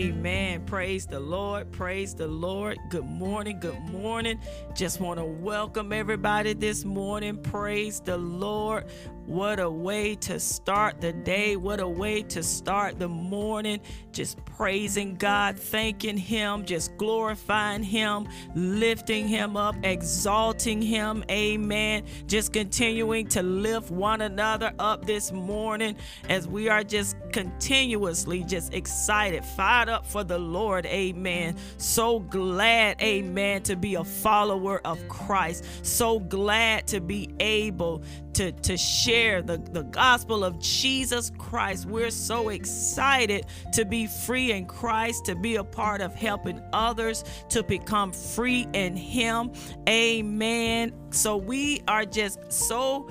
Amen. Praise the Lord. Praise the Lord. Good morning. Good morning. Just want to welcome everybody this morning. Praise the Lord. What a way to start the day. What a way to start the morning. Just praising God, thanking Him, just glorifying Him, lifting Him up, exalting Him. Amen. Just continuing to lift one another up this morning as we are just continuously just excited, fired up for the Lord. Amen. So glad, amen, to be a follower of Christ. So glad to be able to, to share the, the gospel of Jesus Christ. We're so excited to be free in Christ, to be a part of helping others to become free in Him. Amen. So we are just so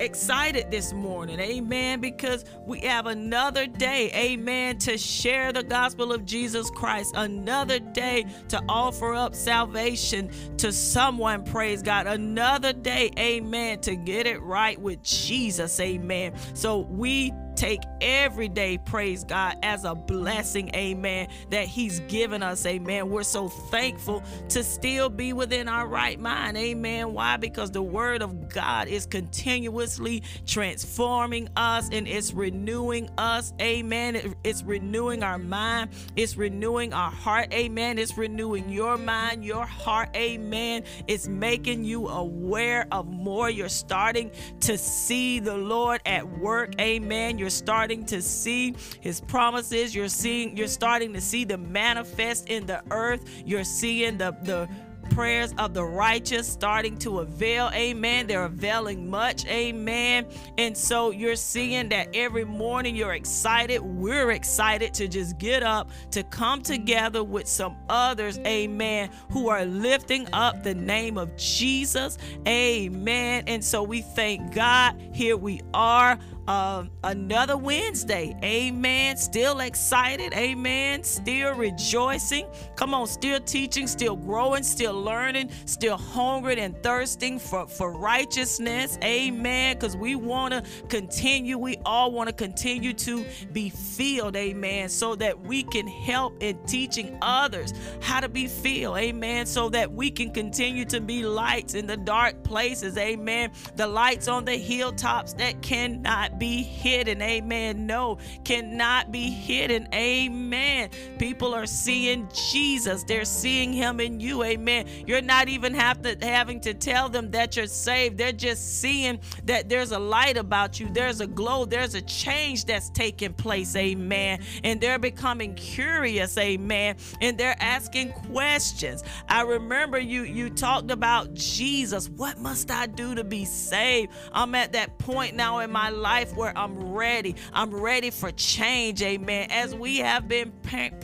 excited this morning, amen, because we have another day, amen, to share the gospel of Jesus Christ, another day to offer up salvation to someone, praise God, another day, amen, to get it right with Jesus, amen. So we take every day, praise God, as a blessing, amen, that He's given us, amen. We're so thankful to still be within our right mind, amen. Why? Because the Word of God is continuously transforming us and it's renewing us, amen. It's renewing our mind, it's renewing our heart, amen. It's renewing your mind, your heart, amen. It's making you aware of more. You're starting to see the Lord at work, amen. You're starting to see his promises. You're seeing, you're starting to see the manifest in the earth. You're seeing the the prayers of the righteous starting to avail. Amen. They're availing much. Amen. And so you're seeing that every morning you're excited. We're excited to just get up, to come together with some others. Amen. Who are lifting up the name of Jesus. Amen. And so we thank God. Here we are um, another Wednesday. Amen. Still excited. Amen. Still rejoicing. Come on, still teaching, still growing, still learning, still hungry and thirsting for, for righteousness. Amen. Because we want to continue. We all want to continue to be filled. Amen. So that we can help in teaching others how to be filled. Amen. So that we can continue to be lights in the dark places. Amen. The lights on the hilltops that cannot be hidden. Amen. No, cannot be hidden. Amen. People are seeing Jesus. They're seeing him in you. Amen. You're not even have to having to tell them that you're saved. They're just seeing that there's a light about you. There's a glow. There's a change that's taking place. Amen. And they're becoming curious. Amen. And they're asking questions. I remember you you talked about Jesus. What must I do to be saved? I'm at that point now in my life where I'm ready. I'm ready for change, amen. As we have been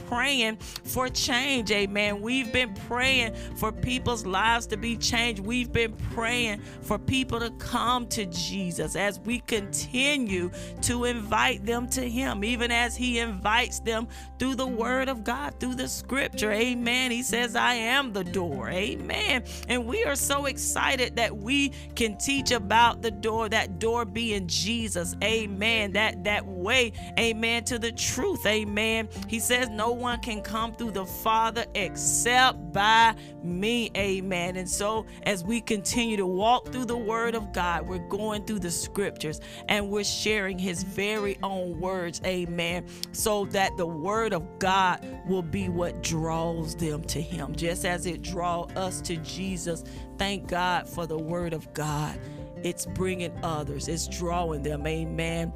praying for change, amen. We've been praying for people's lives to be changed. We've been praying for people to come to Jesus as we continue to invite them to Him, even as He invites them through the Word of God, through the Scripture, amen. He says, I am the door, amen. And we are so excited that we can teach about the door, that door being Jesus, Amen. That that way, amen, to the truth. Amen. He says no one can come through the Father except by me. Amen. And so as we continue to walk through the word of God, we're going through the scriptures and we're sharing his very own words. Amen. So that the word of God will be what draws them to him, just as it draw us to Jesus. Thank God for the word of God. It's bringing others, it's drawing them. Amen.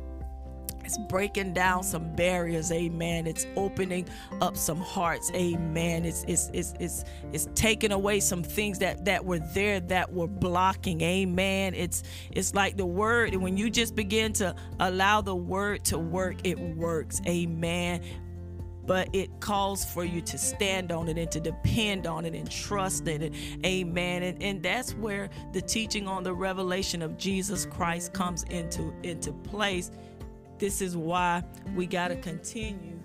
It's breaking down some barriers, amen. It's opening up some hearts, amen. It's it's it's it's, it's taking away some things that that were there that were blocking, amen. It's it's like the word when you just begin to allow the word to work, it works, amen but it calls for you to stand on it and to depend on it and trust in it. Amen. And, and that's where the teaching on the revelation of Jesus Christ comes into, into place. This is why we got to continue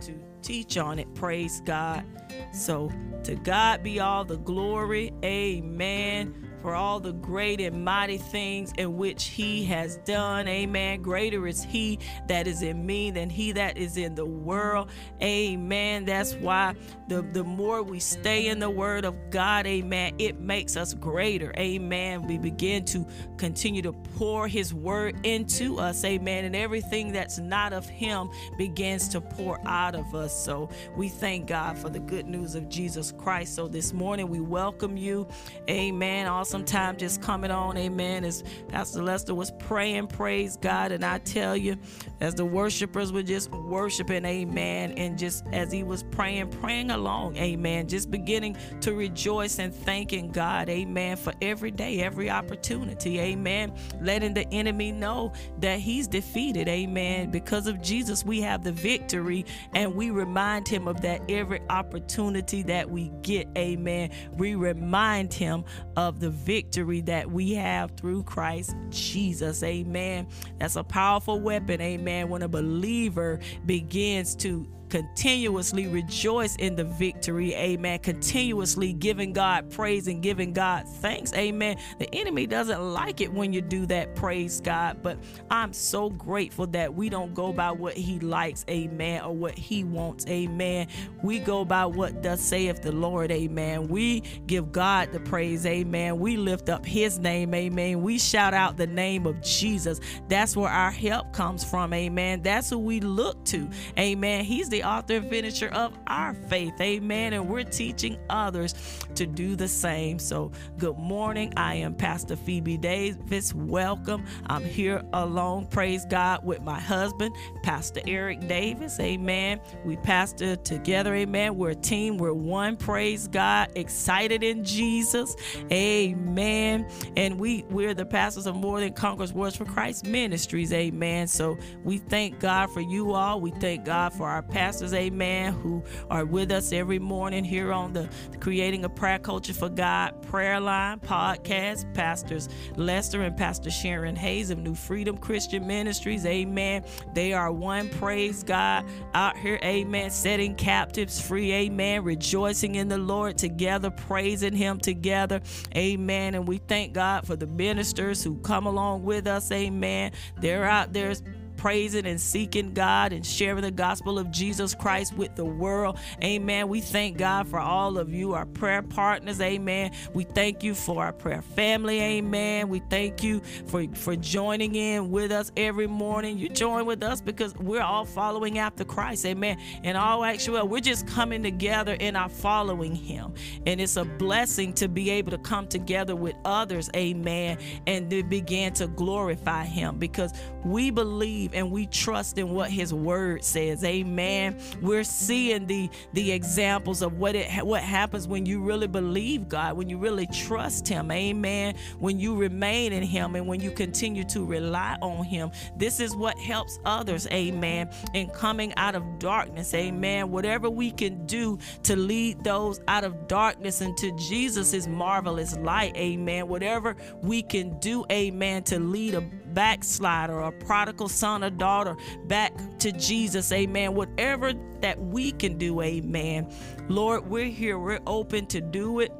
to teach on it. Praise God. So to God be all the glory. Amen for all the great and mighty things in which he has done. Amen. Greater is he that is in me than he that is in the world. Amen. That's why the, the more we stay in the word of God, amen, it makes us greater. Amen. We begin to continue to pour his word into us. Amen. And everything that's not of him begins to pour out of us. So we thank God for the good news of Jesus Christ. So this morning we welcome you. Amen. Awesome time just coming on. Amen. As Pastor Lester was praying, praise God. And I tell you, as the worshipers were just worshiping, amen. And just as he was praying, praying along, amen. Just beginning to rejoice and thanking God, amen, for every day, every opportunity, amen. Letting the enemy know that he's defeated, amen. Because of Jesus, we have the victory, and we remind him of that every opportunity that we get, amen. We remind him of the victory that we have through Christ Jesus, amen. That's a powerful weapon, amen. When a believer begins to continuously rejoice in the victory. Amen. Continuously giving God praise and giving God thanks. Amen. The enemy doesn't like it when you do that, praise God. But I'm so grateful that we don't go by what he likes, amen, or what he wants, amen. We go by what does saith the Lord, amen. We give God the praise, amen. We lift up his name, amen. We shout out the name of Jesus. That's where our help comes from, amen. That's who we look to, amen. He's the the author and finisher of our faith. Amen. And we're teaching others to do the same. So, good morning. I am Pastor Phoebe Davis. Welcome. I'm here alone, praise God, with my husband, Pastor Eric Davis. Amen. We pastor together. Amen. We're a team. We're one. Praise God. Excited in Jesus. Amen. And we, we're the pastors of More Than Conquerors Warriors for Christ Ministries. Amen. So we thank God for you all. We thank God for our pastors pastors, amen, who are with us every morning here on the Creating a Prayer Culture for God prayer line podcast. Pastors Lester and Pastor Sharon Hayes of New Freedom Christian Ministries, amen. They are one, praise God, out here, amen, setting captives free, amen, rejoicing in the Lord together, praising Him together, amen. And we thank God for the ministers who come along with us, amen. They're out there praising and seeking God and sharing the gospel of Jesus Christ with the world. Amen. We thank God for all of you, our prayer partners. Amen. We thank you for our prayer family. Amen. We thank you for, for joining in with us every morning. You join with us because we're all following after Christ. Amen. In all actuality, we're just coming together in our following Him. And it's a blessing to be able to come together with others. Amen. And to begin to glorify Him because we believe believe and we trust in what his word says. Amen. We're seeing the the examples of what it what happens when you really believe God, when you really trust him. Amen. When you remain in him and when you continue to rely on him. This is what helps others. Amen. In coming out of darkness. Amen. Whatever we can do to lead those out of darkness into Jesus' marvelous light. Amen. Whatever we can do, amen, to lead a backslider, a prodigal son or daughter back to Jesus. Amen. Whatever that we can do, amen. Lord, we're here. We're open to do it.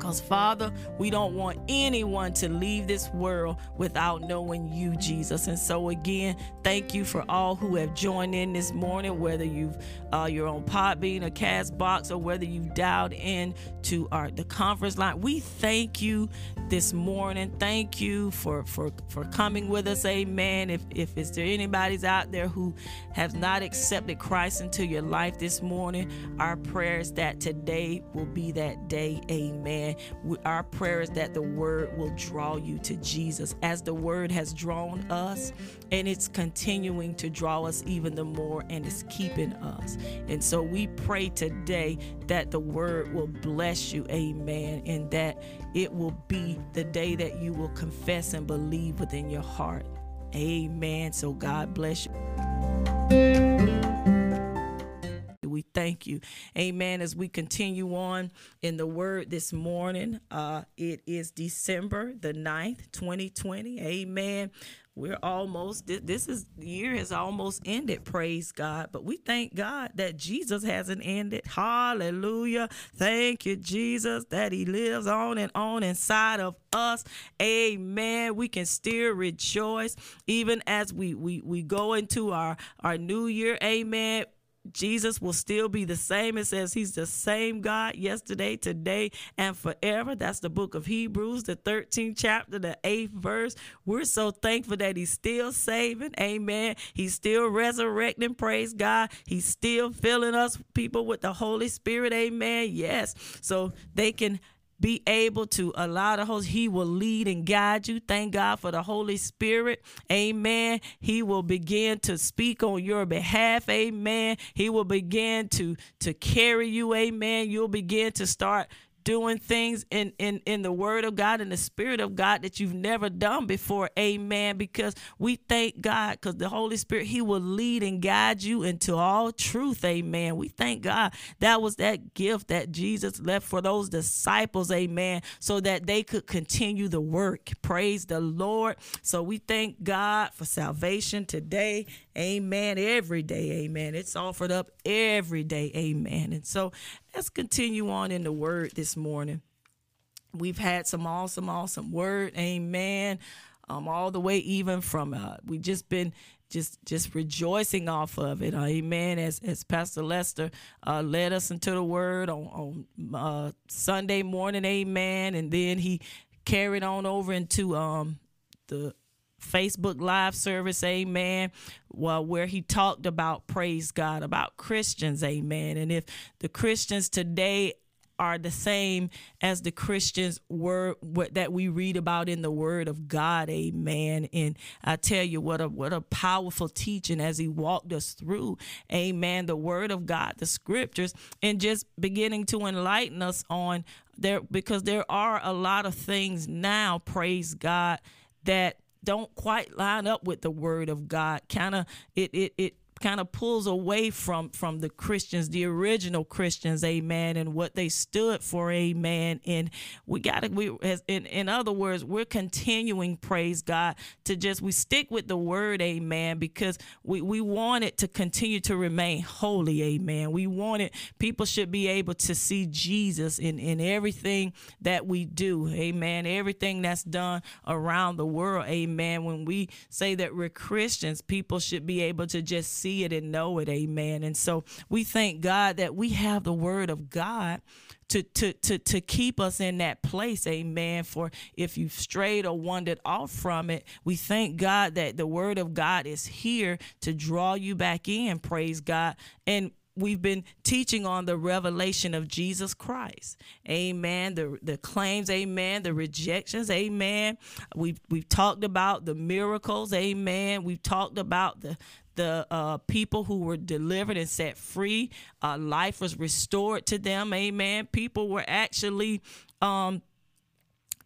Because, Father, we don't want anyone to leave this world without knowing you, Jesus. And so, again, thank you for all who have joined in this morning, whether you've uh, you're on Podbean or Castbox, or whether you've dialed in to our the conference line. We thank you this morning. Thank you for for for coming with us. Amen. If if is there anybody's out there who has not accepted Christ into your life this morning, our prayer is that today will be that day. Amen. Our prayer is that the word will draw you to Jesus as the word has drawn us and it's continuing to draw us even the more and it's keeping us. And so we pray today that the word will bless you. Amen. And that it will be the day that you will confess and believe within your heart. Amen. So God bless you. We thank you. Amen. As we continue on in the word this morning, uh, it is December the 9th, 2020. Amen. We're almost this is year has almost ended praise god. But we thank god that jesus hasn't ended. Hallelujah. Thank you jesus that he lives on and on inside of us. Amen. We can still rejoice even as we we, we go into our our new year. Amen Jesus will still be the same. It says he's the same God yesterday, today, and forever. That's the book of Hebrews, the 13th chapter, the 8th verse. We're so thankful that he's still saving. Amen. He's still resurrecting. Praise God. He's still filling us people with the Holy Spirit. Amen. Yes. So they can be able to allow the Holy He will lead and guide you. Thank God for the Holy Spirit. Amen. He will begin to speak on your behalf. Amen. He will begin to to carry you. Amen. You'll begin to start doing things in, in, in the word of God and the spirit of God that you've never done before. Amen. Because we thank God because the Holy Spirit, He will lead and guide you into all truth. Amen. We thank God that was that gift that Jesus left for those disciples. Amen. So that they could continue the work. Praise the Lord. So we thank God for salvation today. Amen. Every day. Amen. It's offered up every day. Amen. And so let's continue on in the word this morning. We've had some awesome, awesome word. Amen. Um, all the way even from uh, we just been just just rejoicing off of it. Uh, amen. As as Pastor Lester uh, led us into the word on on uh, Sunday morning. Amen. And then he carried on over into um, the Facebook live service, amen, well, where he talked about praise God, about Christians, amen. And if the Christians today are the same as the Christians were what that we read about in the Word of God, Amen. And I tell you what a what a powerful teaching as He walked us through, Amen. The Word of God, the Scriptures, and just beginning to enlighten us on there because there are a lot of things now, praise God, that don't quite line up with the word of God. Kind of it it it kind of pulls away from from the Christians, the original Christians, amen, and what they stood for, amen. And we got to we as in in other words, we're continuing, praise God, to just we stick with the word, amen, because we we want it to continue to remain holy, amen. We want it people should be able to see Jesus in in everything that we do, amen. Everything that's done around the world, amen. When we say that we're Christians, people should be able to just see see it and know it. Amen. And so we thank God that we have the word of God to to to to keep us in that place amen for if you've strayed or wandered off from it we thank god that the word of god is here to draw you back in praise god and we've been teaching on the revelation of Jesus Christ. Amen. The the claims, amen, the rejections, amen. We've we've talked about the miracles, amen. We've talked about the the uh, people who were delivered and set free. Uh, life was restored to them. Amen. People were actually um,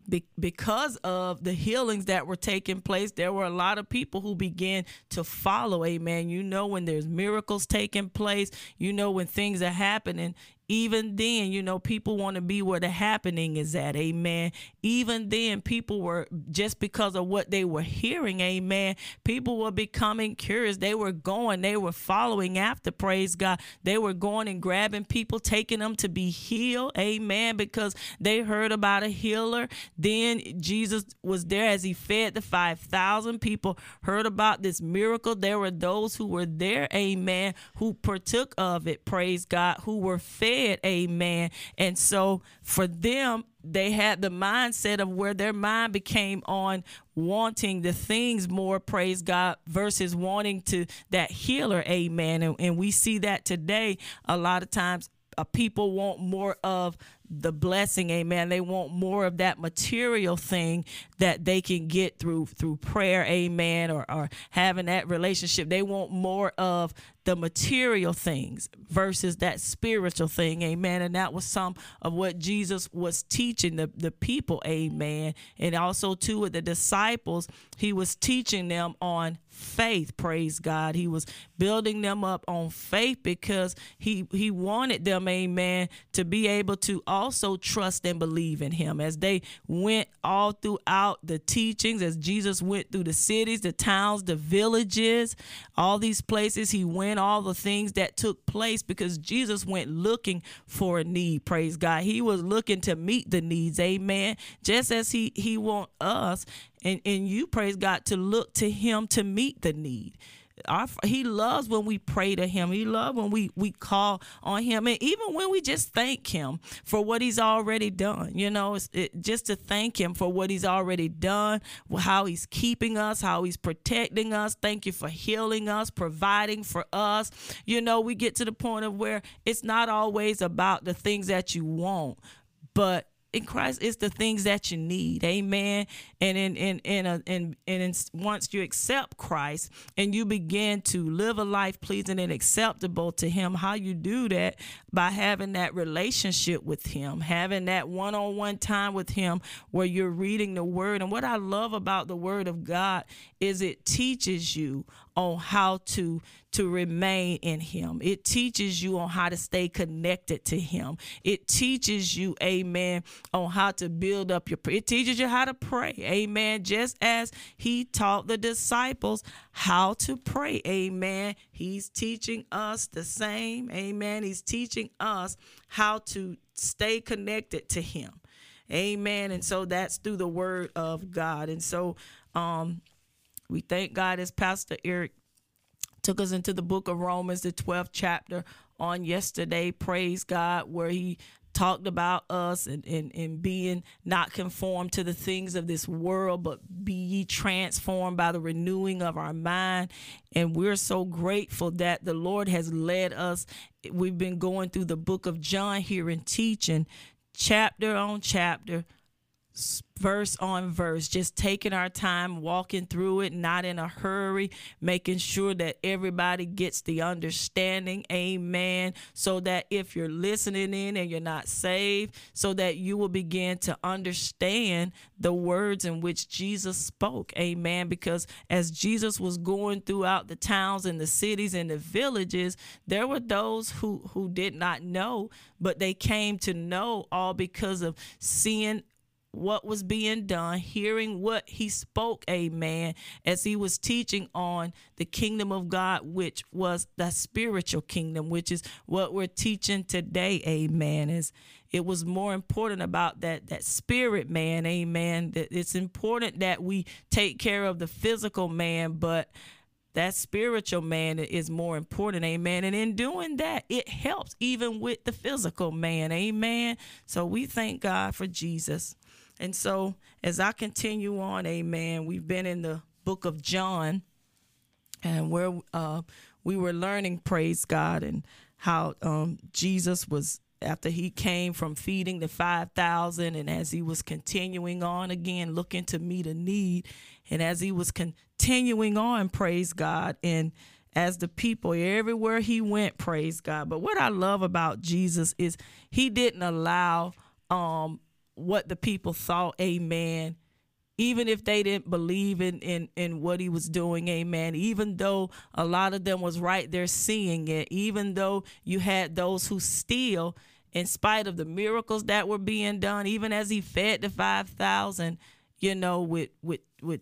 be- because of the healings that were taking place, there were a lot of people who began to follow. Amen. You know, when there's miracles taking place, you know, when things are happening, even then, you know, people want to be where the happening is at. Amen. Even then, people were just because of what they were hearing. Amen. People were becoming curious. They were going, they were following after, praise God. They were going and grabbing people, taking them to be healed. Amen. Because they heard about a healer. Then Jesus was there as he fed the 5,000 people, heard about this miracle. There were those who were there, amen, who partook of it, praise God, who were fed amen. And so for them, they had the mindset of where their mind became on wanting the things more, praise God, versus wanting to that healer, amen. And, and we see that today a lot of times uh, people want more of the blessing amen. They want more of that material thing that they can get through through prayer amen or, or having that relationship. They want more of the material things versus that spiritual thing amen. And that was some of what jesus was teaching the, the people amen. And also too with the disciples he was teaching them on faith praise god. He was building them up on faith because he he wanted them amen to be able to also trust and believe in him. As they went all throughout the teachings as jesus went through the cities the towns the villages all these places he went all the things that took place because jesus went looking for a need praise god. He was looking to meet the needs amen just as he he want us and and you praise God to look to Him to meet the need. Our, he loves when we pray to him. He loves when we, we call on him. And even when we just thank him for what he's already done, you know, it, just to thank him for what he's already done, how he's keeping us, how he's protecting us. Thank you for healing us, providing for us. You know, we get to the point of where it's not always about the things that you want, but in Christ is the things that you need. Amen. And in in in a, and and in, once you accept Christ and you begin to live a life pleasing and acceptable to Him, how you do that by having that relationship with Him, having that one-on-one time with Him where you're reading the Word. And what I love about the Word of God is it teaches you on how to to remain in him. It teaches you on how to stay connected to him. It teaches you, amen, on how to build up your it teaches you how to pray. Amen. Just as he taught the disciples how to pray. Amen. He's teaching us the same. Amen. He's teaching us how to stay connected to him. Amen. And so that's through the word of God. And so um we thank God as Pastor Eric took us into the book of Romans, the 12th chapter on yesterday. Praise God, where he talked about us and, and, and being not conformed to the things of this world, but be ye transformed by the renewing of our mind. And we're so grateful that the Lord has led us. We've been going through the book of John here and teaching chapter on chapter verse on verse, just taking our time, walking through it, not in a hurry, making sure that everybody gets the understanding. Amen. So that if you're listening in and you're not saved, so that you will begin to understand the words in which Jesus spoke. Amen. Because as Jesus was going throughout the towns and the cities and the villages, there were those who, who did not know, but they came to know all because of seeing what was being done, hearing what he spoke, amen, as he was teaching on the kingdom of God, which was the spiritual kingdom, which is what we're teaching today, amen. Is it was more important about that that spirit man, amen. That it's important that we take care of the physical man, but that spiritual man is more important amen and in doing that it helps even with the physical man amen so we thank god for jesus and so, as I continue on, amen, we've been in the book of John, and where uh, we were learning, praise God, and how um, Jesus was, after he came from feeding the 5,000, and as he was continuing on again, looking to meet a need, and as he was continuing on, praise God, and as the people everywhere he went, praise God. But what I love about Jesus is he didn't allow um, what the people thought, amen. Even if they didn't believe in, in, in what he was doing, amen. Even though a lot of them was right there seeing it, even though you had those who still, in spite of the miracles that were being done, even as he fed the five thousand, you know, with with with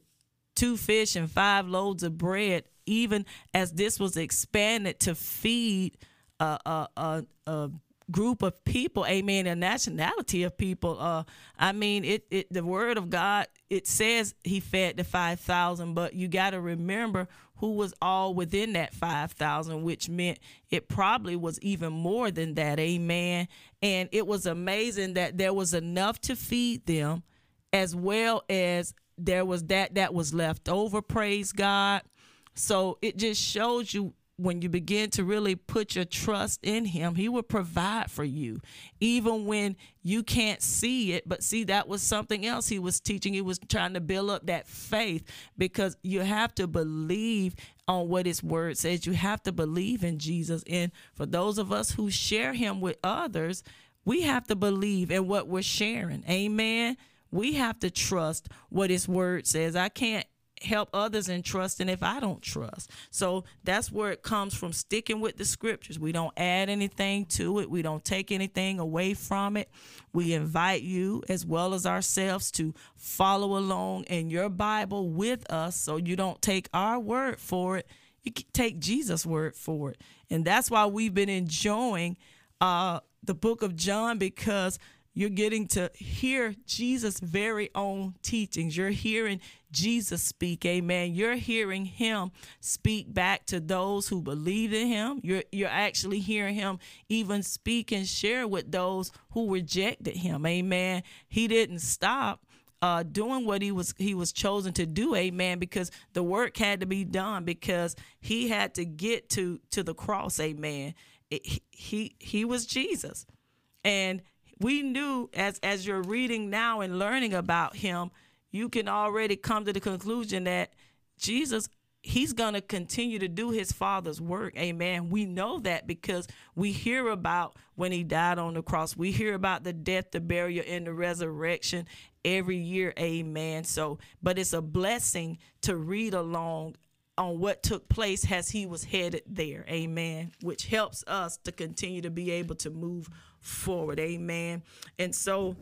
two fish and five loaves of bread, even as this was expanded to feed a a, a, a group of people, amen, a nationality of people. Uh, I mean, it, it the word of God, it says he fed the 5,000, but you got to remember who was all within that 5,000, which meant it probably was even more than that, amen. And it was amazing that there was enough to feed them as well as there was that that was left over, praise God. So it just shows you when you begin to really put your trust in him, he will provide for you, even when you can't see it. But see, that was something else he was teaching. He was trying to build up that faith because you have to believe on what his word says. You have to believe in Jesus. And for those of us who share him with others, we have to believe in what we're sharing. Amen. We have to trust what his word says. I can't help others in trusting if I don't trust. So that's where it comes from sticking with the scriptures. We don't add anything to it, we don't take anything away from it. We invite you, as well as ourselves, to follow along in your Bible with us so you don't take our word for it. You take Jesus' word for it. And that's why we've been enjoying uh, the book of John because you're getting to hear Jesus' very own teachings. You're hearing Jesus speak. Amen. You're hearing him speak back to those who believe in him. You're you're actually hearing him even speak and share with those who rejected him. Amen. He didn't stop uh, doing what he was he was chosen to do, amen, because the work had to be done because he had to get to to the cross, amen. It, he he was Jesus. And we knew as as you're reading now and learning about him, you can already come to the conclusion that Jesus he's going to continue to do his father's work. Amen. We know that because we hear about when he died on the cross. We hear about the death, the burial, and the resurrection every year. Amen. So, but it's a blessing to read along on what took place as he was headed there. Amen. Which helps us to continue to be able to move forward. Amen. And so,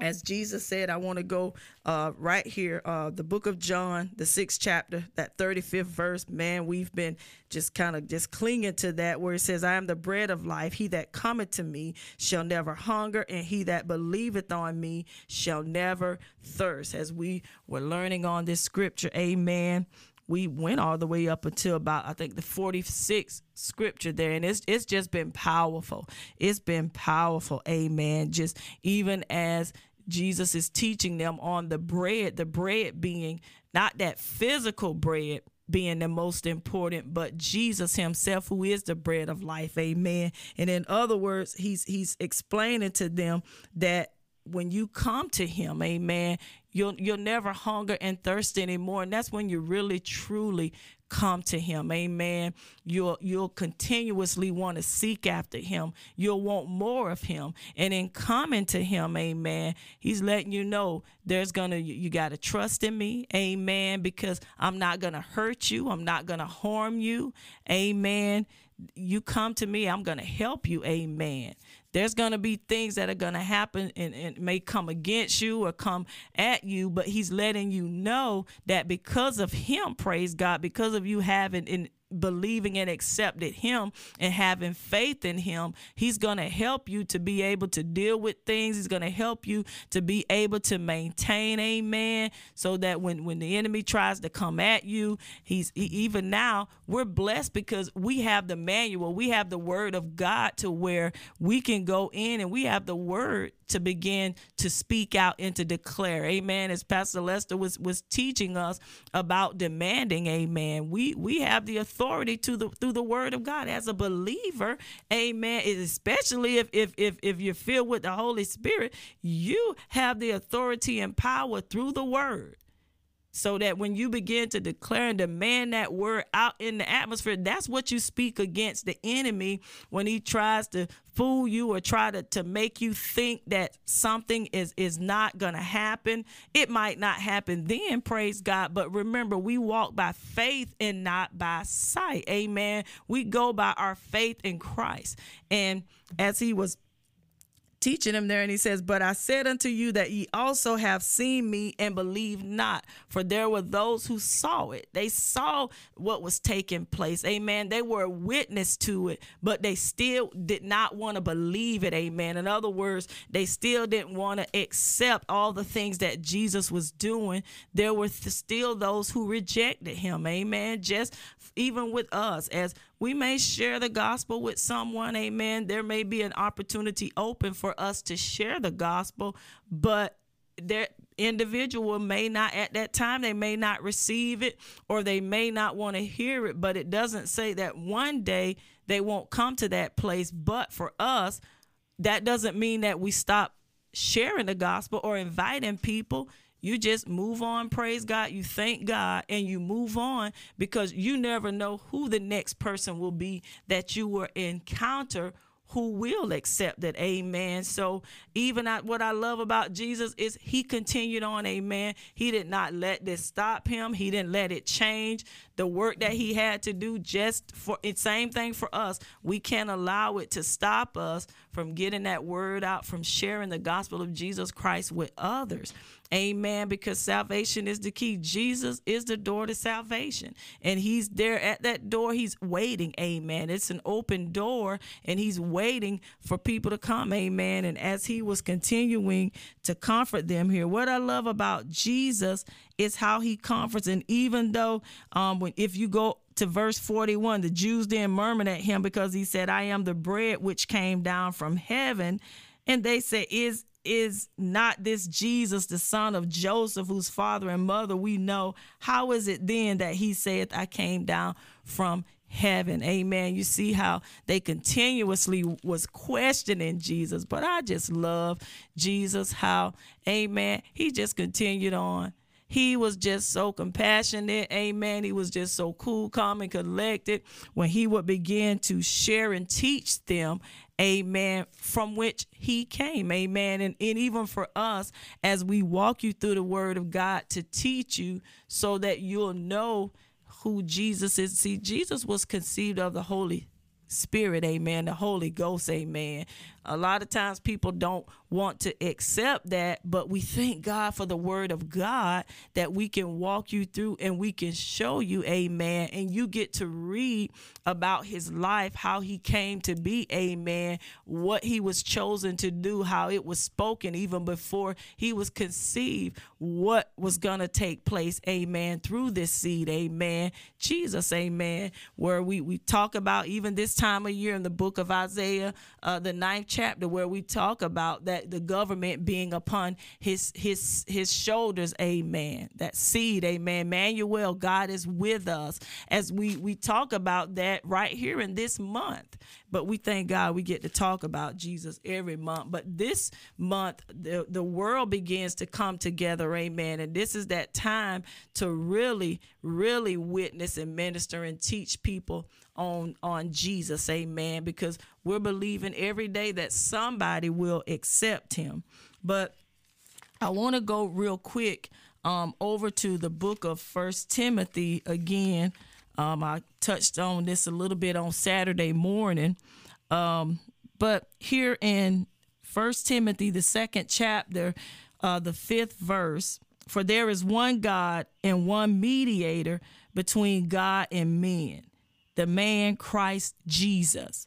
as Jesus said, I want to go uh, right here, uh, the book of John, the sixth chapter, that 35th verse. Man, we've been just kind of just clinging to that where it says, I am the bread of life. He that cometh to me shall never hunger, and he that believeth on me shall never thirst. As we were learning on this scripture, amen we went all the way up until about I think the 46th scripture there and it's it's just been powerful. It's been powerful. Amen. Just even as Jesus is teaching them on the bread, the bread being not that physical bread being the most important, but Jesus himself who is the bread of life. Amen. And in other words, he's he's explaining to them that when you come to him, amen, you'll you'll never hunger and thirst anymore. And that's when you really truly come to him. Amen. You'll you'll continuously want to seek after him. You'll want more of him. And in coming to him, amen, he's letting you know there's gonna you, you gotta trust in me, amen, because I'm not gonna hurt you, I'm not gonna harm you. Amen. You come to me, I'm gonna help you, amen there's going to be things that are going to happen and, and may come against you or come at you, but he's letting you know that because of him, praise God, because of you having in believing and accepted him and having faith in him, he's going to help you to be able to deal with things. He's going to help you to be able to maintain, amen, so that when when the enemy tries to come at you, he's he, even now we're blessed because we have the manual, we have the word of God to where we can go in and we have the word to begin to speak out and to declare. Amen. As Pastor Lester was was teaching us about demanding, amen. We we have the authority to the through the word of God as a believer, amen. Especially if if if, if you're filled with the Holy Spirit, you have the authority and power through the word so that when you begin to declare and demand that word out in the atmosphere, that's what you speak against the enemy when he tries to fool you or try to, to make you think that something is, is not to happen. It might not happen then, praise God. But remember, we walk by faith and not by sight. Amen. We go by our faith in Christ. And as he was teaching him there and he says but i said unto you that ye also have seen me and believe not for there were those who saw it. They saw what was taking place. Amen. They were witness to it but they still did not want to believe it. Amen. In other words they still didn't want to accept all the things that jesus was doing. There were still those who rejected him. Amen. Just even with us as we may share the gospel with someone, amen. There may be an opportunity open for us to share the gospel, but there individual may not at that time they may not receive it or they may not want to hear it but it doesn't say that one day they won't come to that place but for us that doesn't mean that we stop sharing the gospel or inviting people you just move on praise god you thank god and you move on because you never know who the next person will be that you will encounter who will accept it. Amen. So even what I love about Jesus is he continued on. Amen. He did not let this stop him. He didn't let it change the work that he had to do just for it. Same thing for us. We can't allow it to stop us from getting that word out, from sharing the gospel of Jesus Christ with others. Amen. Because salvation is the key. Jesus is the door to salvation. And he's there at that door. He's waiting. Amen. It's an open door and he's waiting for people to come. Amen. And as he was continuing to comfort them here, what I love about Jesus is how he comforts. And even though, um, when if you go to verse 41, the Jews then murmured at him because he said, I am the bread which came down from heaven. And they said, Is is not this Jesus, the son of Joseph, whose father and mother we know? How is it then that he saith, I came down from heaven? Amen. You see how they continuously was questioning Jesus, but I just love Jesus, how, amen, he just continued on. He was just so compassionate. Amen. He was just so cool, calm, and collected when he would begin to share and teach them amen, from which he came, amen. And, and even for us, as we walk you through the word of God to teach you so that you'll know who Jesus is. See, Jesus was conceived of the Holy Spirit, amen, the Holy Ghost, amen. A lot of times people don't want to accept that, but we thank God for the word of God that we can walk you through and we can show you, amen. And you get to read about his life, how he came to be, amen, what he was chosen to do, how it was spoken even before he was conceived, what was going to take place, amen, through this seed, amen. Jesus, amen, where we, we talk about even this time of year in the book of Isaiah, uh, the ninth chapter where we talk about that the government being upon his his his shoulders amen. That seed amen. Emmanuel God is with us. As we we talk about that right here in this month. But we thank God we get to talk about Jesus every month. But this month the the world begins to come together amen. And this is that time to really really witness and minister and teach people on on Jesus amen because we're believing every day that somebody will accept him but I want to go real quick um, over to the book of First Timothy again. Um, I touched on this a little bit on Saturday morning, um, but here in First Timothy, the second chapter, uh, the fifth verse, for there is one God and one mediator between God and men, the man Christ Jesus.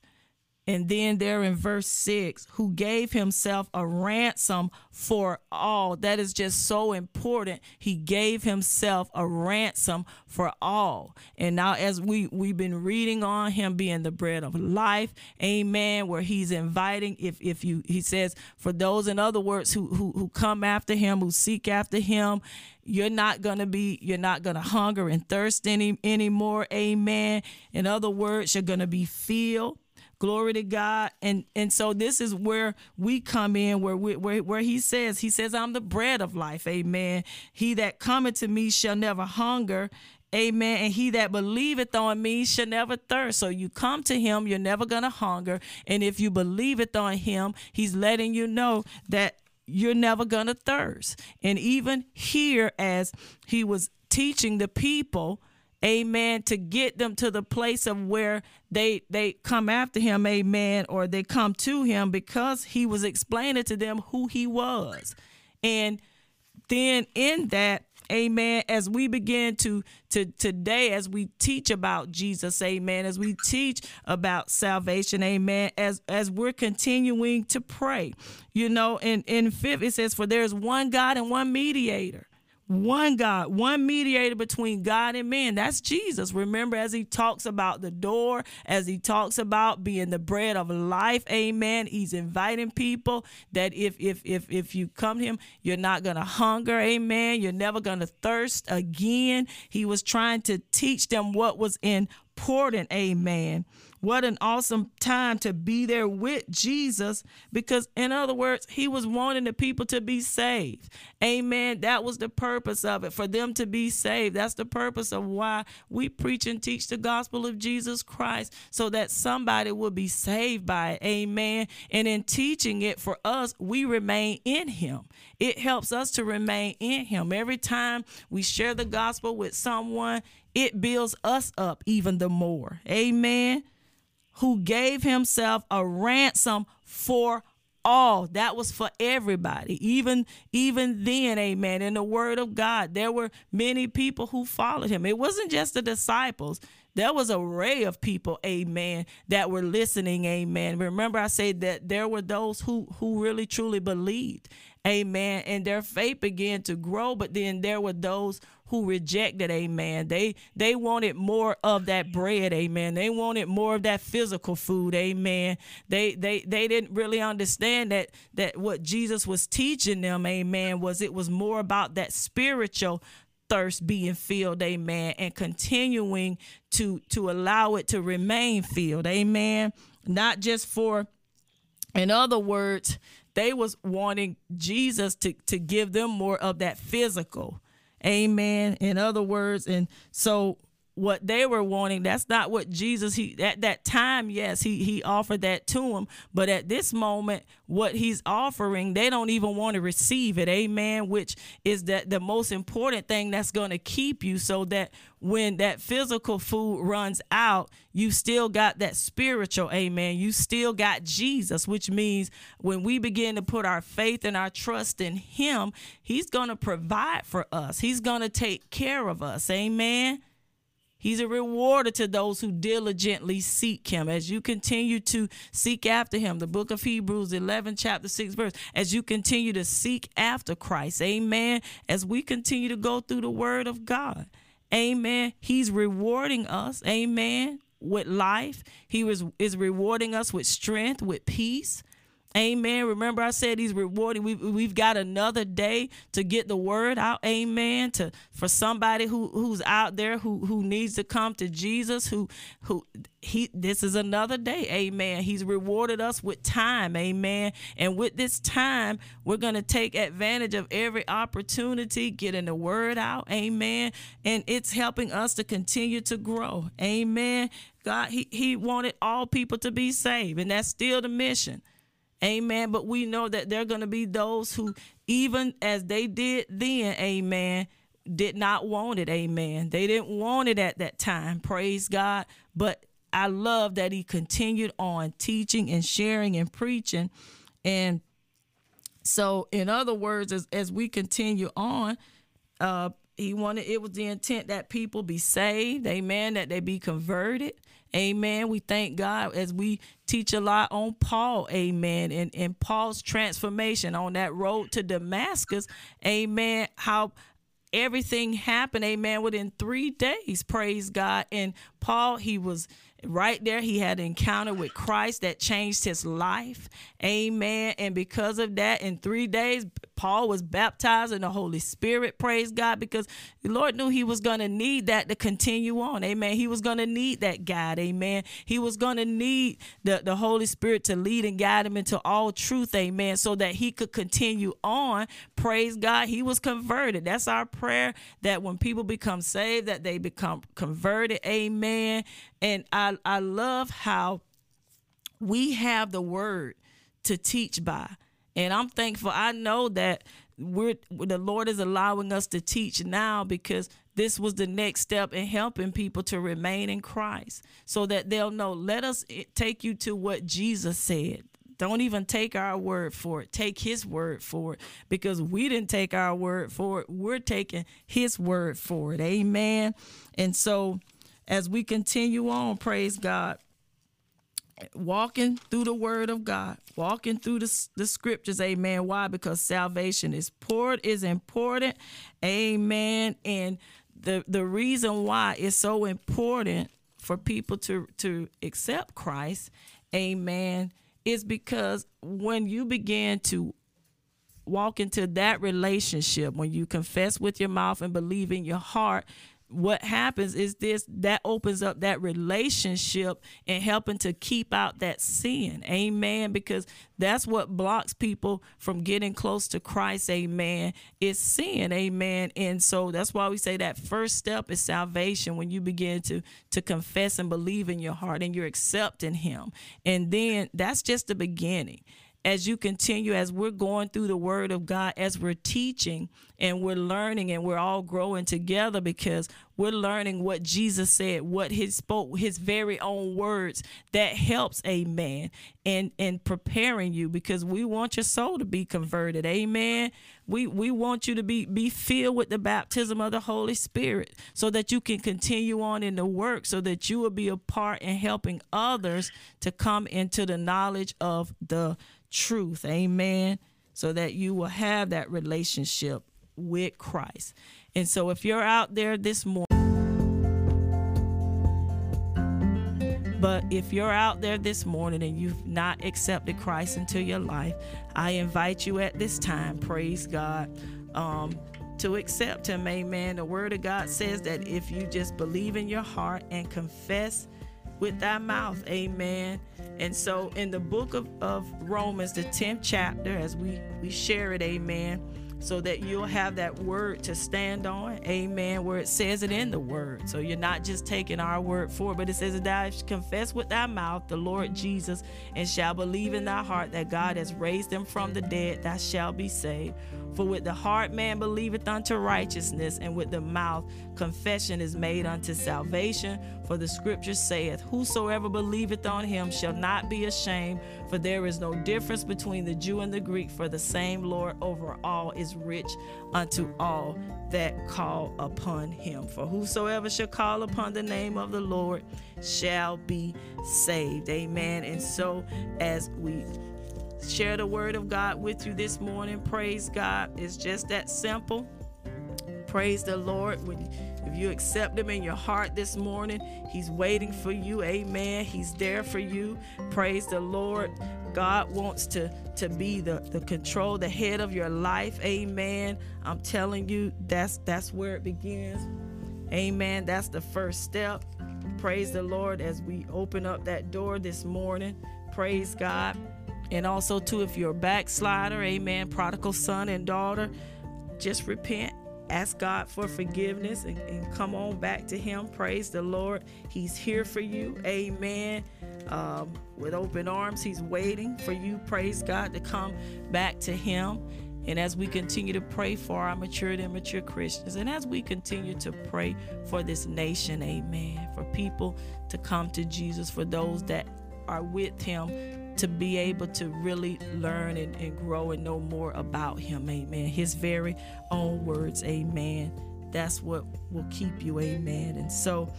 And then there in verse 6, who gave himself a ransom for all. That is just so important. He gave himself a ransom for all. And now as we we've been reading on him being the bread of life, amen, where he's inviting if if you he says for those in other words who who who come after him, who seek after him, you're not going to be you're not going to hunger and thirst any anymore amen in other words you're going to be filled glory to god and and so this is where we come in where we, where where he says he says i'm the bread of life amen he that cometh to me shall never hunger Amen. And he that believeth on me shall never thirst. So you come to him, you're never going to hunger. And if you believeth on him, he's letting you know that you're never going to thirst. And even here, as he was teaching the people, amen, to get them to the place of where they they come after him, amen, or they come to him because he was explaining to them who he was. And then in that Amen. As we begin to to today, as we teach about Jesus, Amen. As we teach about salvation, Amen. As as we're continuing to pray, you know, in in fifth it says, "For there is one God and one mediator." One God, one mediator between God and man. That's Jesus. Remember, as he talks about the door, as he talks about being the bread of life, amen. He's inviting people that if if if if you come to him, you're not gonna hunger, amen. You're never gonna thirst again. He was trying to teach them what was important, amen. What an awesome time to be there with Jesus because, in other words, he was wanting the people to be saved. Amen. That was the purpose of it, for them to be saved. That's the purpose of why we preach and teach the gospel of Jesus Christ so that somebody will be saved by it. Amen. And in teaching it for us, we remain in him. It helps us to remain in him. Every time we share the gospel with someone, it builds us up even the more. Amen who gave himself a ransom for all. That was for everybody even even then amen. In the word of god there were many people who followed him. It wasn't just the disciples. There was a array of people amen that were listening amen. Remember i said that there were those who who really truly believed amen and their faith began to grow but then there were those who rejected amen. They they wanted more of that bread amen. They wanted more of that physical food amen. They they they didn't really understand that that what jesus was teaching them amen was it was more about that spiritual thirst being filled amen and continuing to to allow it to remain filled amen. Not just for in other words they was wanting jesus to to give them more of that physical Amen. In other words, and so what they were wanting. That's not what jesus he at that time yes he he offered that to them but at this moment what he's offering they don't even want to receive it. Amen which is that the most important thing that's going to keep you so that when that physical food runs out you still got that spiritual amen. You still got jesus which means when we begin to put our faith and our trust in him he's going to provide for us. He's going to take care of us. Amen He's a rewarder to those who diligently seek him. As you continue to seek after him, the book of Hebrews 11, chapter 6, verse, as you continue to seek after Christ, amen. As we continue to go through the word of God, amen. He's rewarding us, amen, with life. He was, is rewarding us with strength, with peace. Amen. Remember, I said he's rewarding. We've, we've got another day to get the word out. Amen. To for somebody who who's out there who who needs to come to Jesus. Who who he this is another day. Amen. He's rewarded us with time. Amen. And with this time, we're gonna take advantage of every opportunity, getting the word out. Amen. And it's helping us to continue to grow. Amen. God, he, he wanted all people to be saved, and that's still the mission. Amen. But we know that there are going to be those who, even as they did then, amen, did not want it. Amen. They didn't want it at that time. Praise God. But I love that he continued on teaching and sharing and preaching. And so, in other words, as, as we continue on, uh, he wanted it was the intent that people be saved, amen, that they be converted, Amen. We thank God as we teach a lot on Paul. Amen. And, and Paul's transformation on that road to Damascus. Amen. How everything happened. Amen. Within three days. Praise God. And Paul, he was right there he had an encounter with christ that changed his life. Amen. And because of that in three days paul was baptized in the holy spirit. Praise god because the lord knew he was going to need that to continue on. Amen. He was going to need that guide. Amen. He was going to need the, the holy spirit to lead and guide him into all truth. Amen. So that he could continue on. Praise god he was converted. That's our prayer that when people become saved that they become converted. Amen and I, I love how we have the word to teach by. And I'm thankful. I know that we're the Lord is allowing us to teach now because this was the next step in helping people to remain in Christ so that they'll know. Let us eh, take you to what Jesus said. Don't even take our word for it. Take his word for it because we didn't take our word for it. We're taking his word for it. Amen. And so as we continue on, praise God. walking through the word of God, walking through the, the scriptures. Amen. Why? Because salvation is poured is important. Amen. And the the reason why it's so important for people to to accept Christ, amen, is because when you begin to walk into that relationship, when you confess with your mouth and believe in your heart, what happens is this that opens up that relationship and helping to keep out that sin. Amen. Because that's what blocks people from getting close to christ. Amen. Is sin. Amen. And so that's why we say that first step is salvation when you begin to to confess and believe in your heart and you're accepting him. And then that's just the beginning as you continue, as we're going through the Word of God, as we're teaching and we're learning and we're all growing together because we're learning what Jesus said, what He spoke, His very own words. That helps, Amen, in in preparing you because we want your soul to be converted, Amen. We we want you to be be filled with the baptism of the Holy Spirit, so that you can continue on in the work, so that you will be a part in helping others to come into the knowledge of the truth. Amen. So that you will have that relationship with Christ. And so if you're out there this morning, But if you're out there this morning and you've not accepted Christ into your life, I invite you at this time, praise God, um, to accept Him. Amen. The Word of God says that if you just believe in your heart and confess with thy mouth. Amen. And so in the book of, of Romans, the 10th chapter, as we, we share it, amen, so that you'll have that word to stand on, amen, where it says it in the word. So you're not just taking our word for it, but it says thou confess with thy mouth the Lord Jesus and shall believe in thy heart that God has raised him from the dead, thou shalt be saved. For with the heart man believeth unto righteousness, and with the mouth confession is made unto salvation. For the scripture saith, Whosoever believeth on him shall not be ashamed, for there is no difference between the Jew and the Greek, for the same Lord over all is rich unto all that call upon him. For whosoever shall call upon the name of the Lord shall be saved. Amen. And so as we share the word of God with you this morning. Praise God. It's just that simple. Praise the Lord. When, if you accept Him in your heart this morning, He's waiting for you. Amen. He's there for you. Praise the Lord. God wants to, to be the, the control, the head of your life. Amen. I'm telling you, that's that's where it begins. Amen. That's the first step. Praise the Lord as we open up that door this morning. Praise God. And also, too, if you're a backslider, amen, prodigal son and daughter, just repent. Ask God for forgiveness and, and come on back to Him. Praise the Lord. He's here for you. Amen. Um, with open arms, He's waiting for you. Praise God to come back to Him. And as we continue to pray for our mature and immature Christians, and as we continue to pray for this nation, amen, for people to come to Jesus, for those that are with Him to be able to really learn and, and grow and know more about Him. Amen. His very own words. Amen. That's what will keep you. Amen. And so,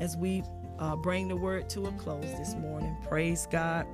as we uh, bring the word to a close this morning, praise God.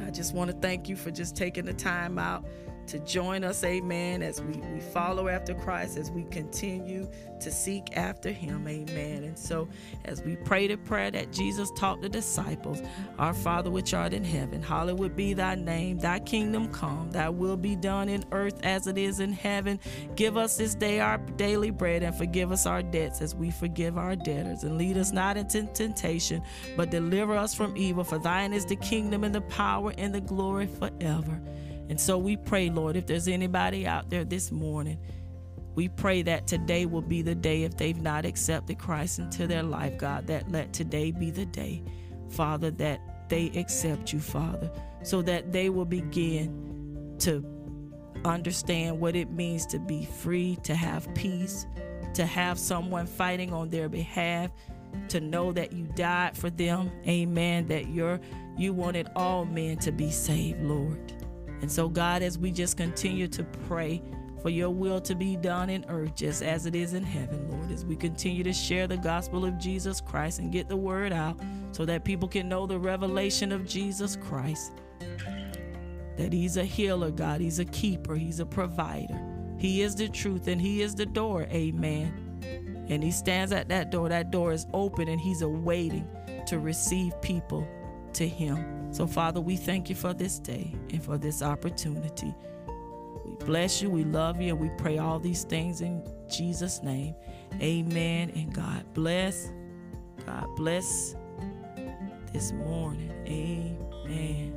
I just want to thank you for just taking the time out to join us, amen, as we, we follow after Christ, as we continue to seek after him, amen. And so, as we pray the prayer that Jesus taught the disciples, Our Father which art in heaven, hallowed be thy name, thy kingdom come, thy will be done in earth as it is in heaven. Give us this day our daily bread and forgive us our debts as we forgive our debtors. And lead us not into temptation, but deliver us from evil. For thine is the kingdom and the power and the glory forever. And so we pray, Lord, if there's anybody out there this morning, we pray that today will be the day if they've not accepted Christ into their life, God, that let today be the day, Father, that they accept you, Father, so that they will begin to understand what it means to be free, to have peace, to have someone fighting on their behalf, to know that you died for them. Amen. That you're you wanted all men to be saved, Lord. And so, God, as we just continue to pray for your will to be done in earth just as it is in heaven, Lord, as we continue to share the gospel of Jesus Christ and get the word out so that people can know the revelation of Jesus Christ. That He's a healer, God, He's a keeper, He's a provider. He is the truth and He is the door, amen. And He stands at that door. That door is open and He's awaiting to receive people to Him. So, Father, we thank you for this day and for this opportunity. We bless you, we love you, and we pray all these things in Jesus' name. Amen. And God bless. God bless this morning. Amen.